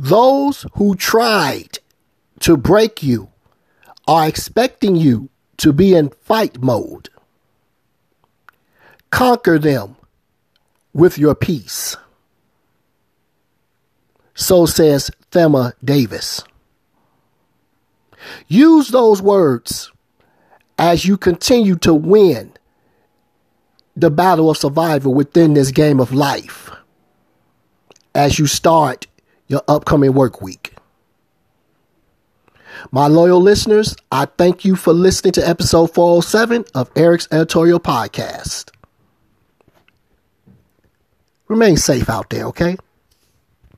Those who tried to break you are expecting you to be in fight mode. Conquer them with your peace. So says Thema Davis. Use those words as you continue to win the battle of survival within this game of life as you start your upcoming work week. My loyal listeners, I thank you for listening to episode 407 of Eric's editorial podcast. Remain safe out there, okay?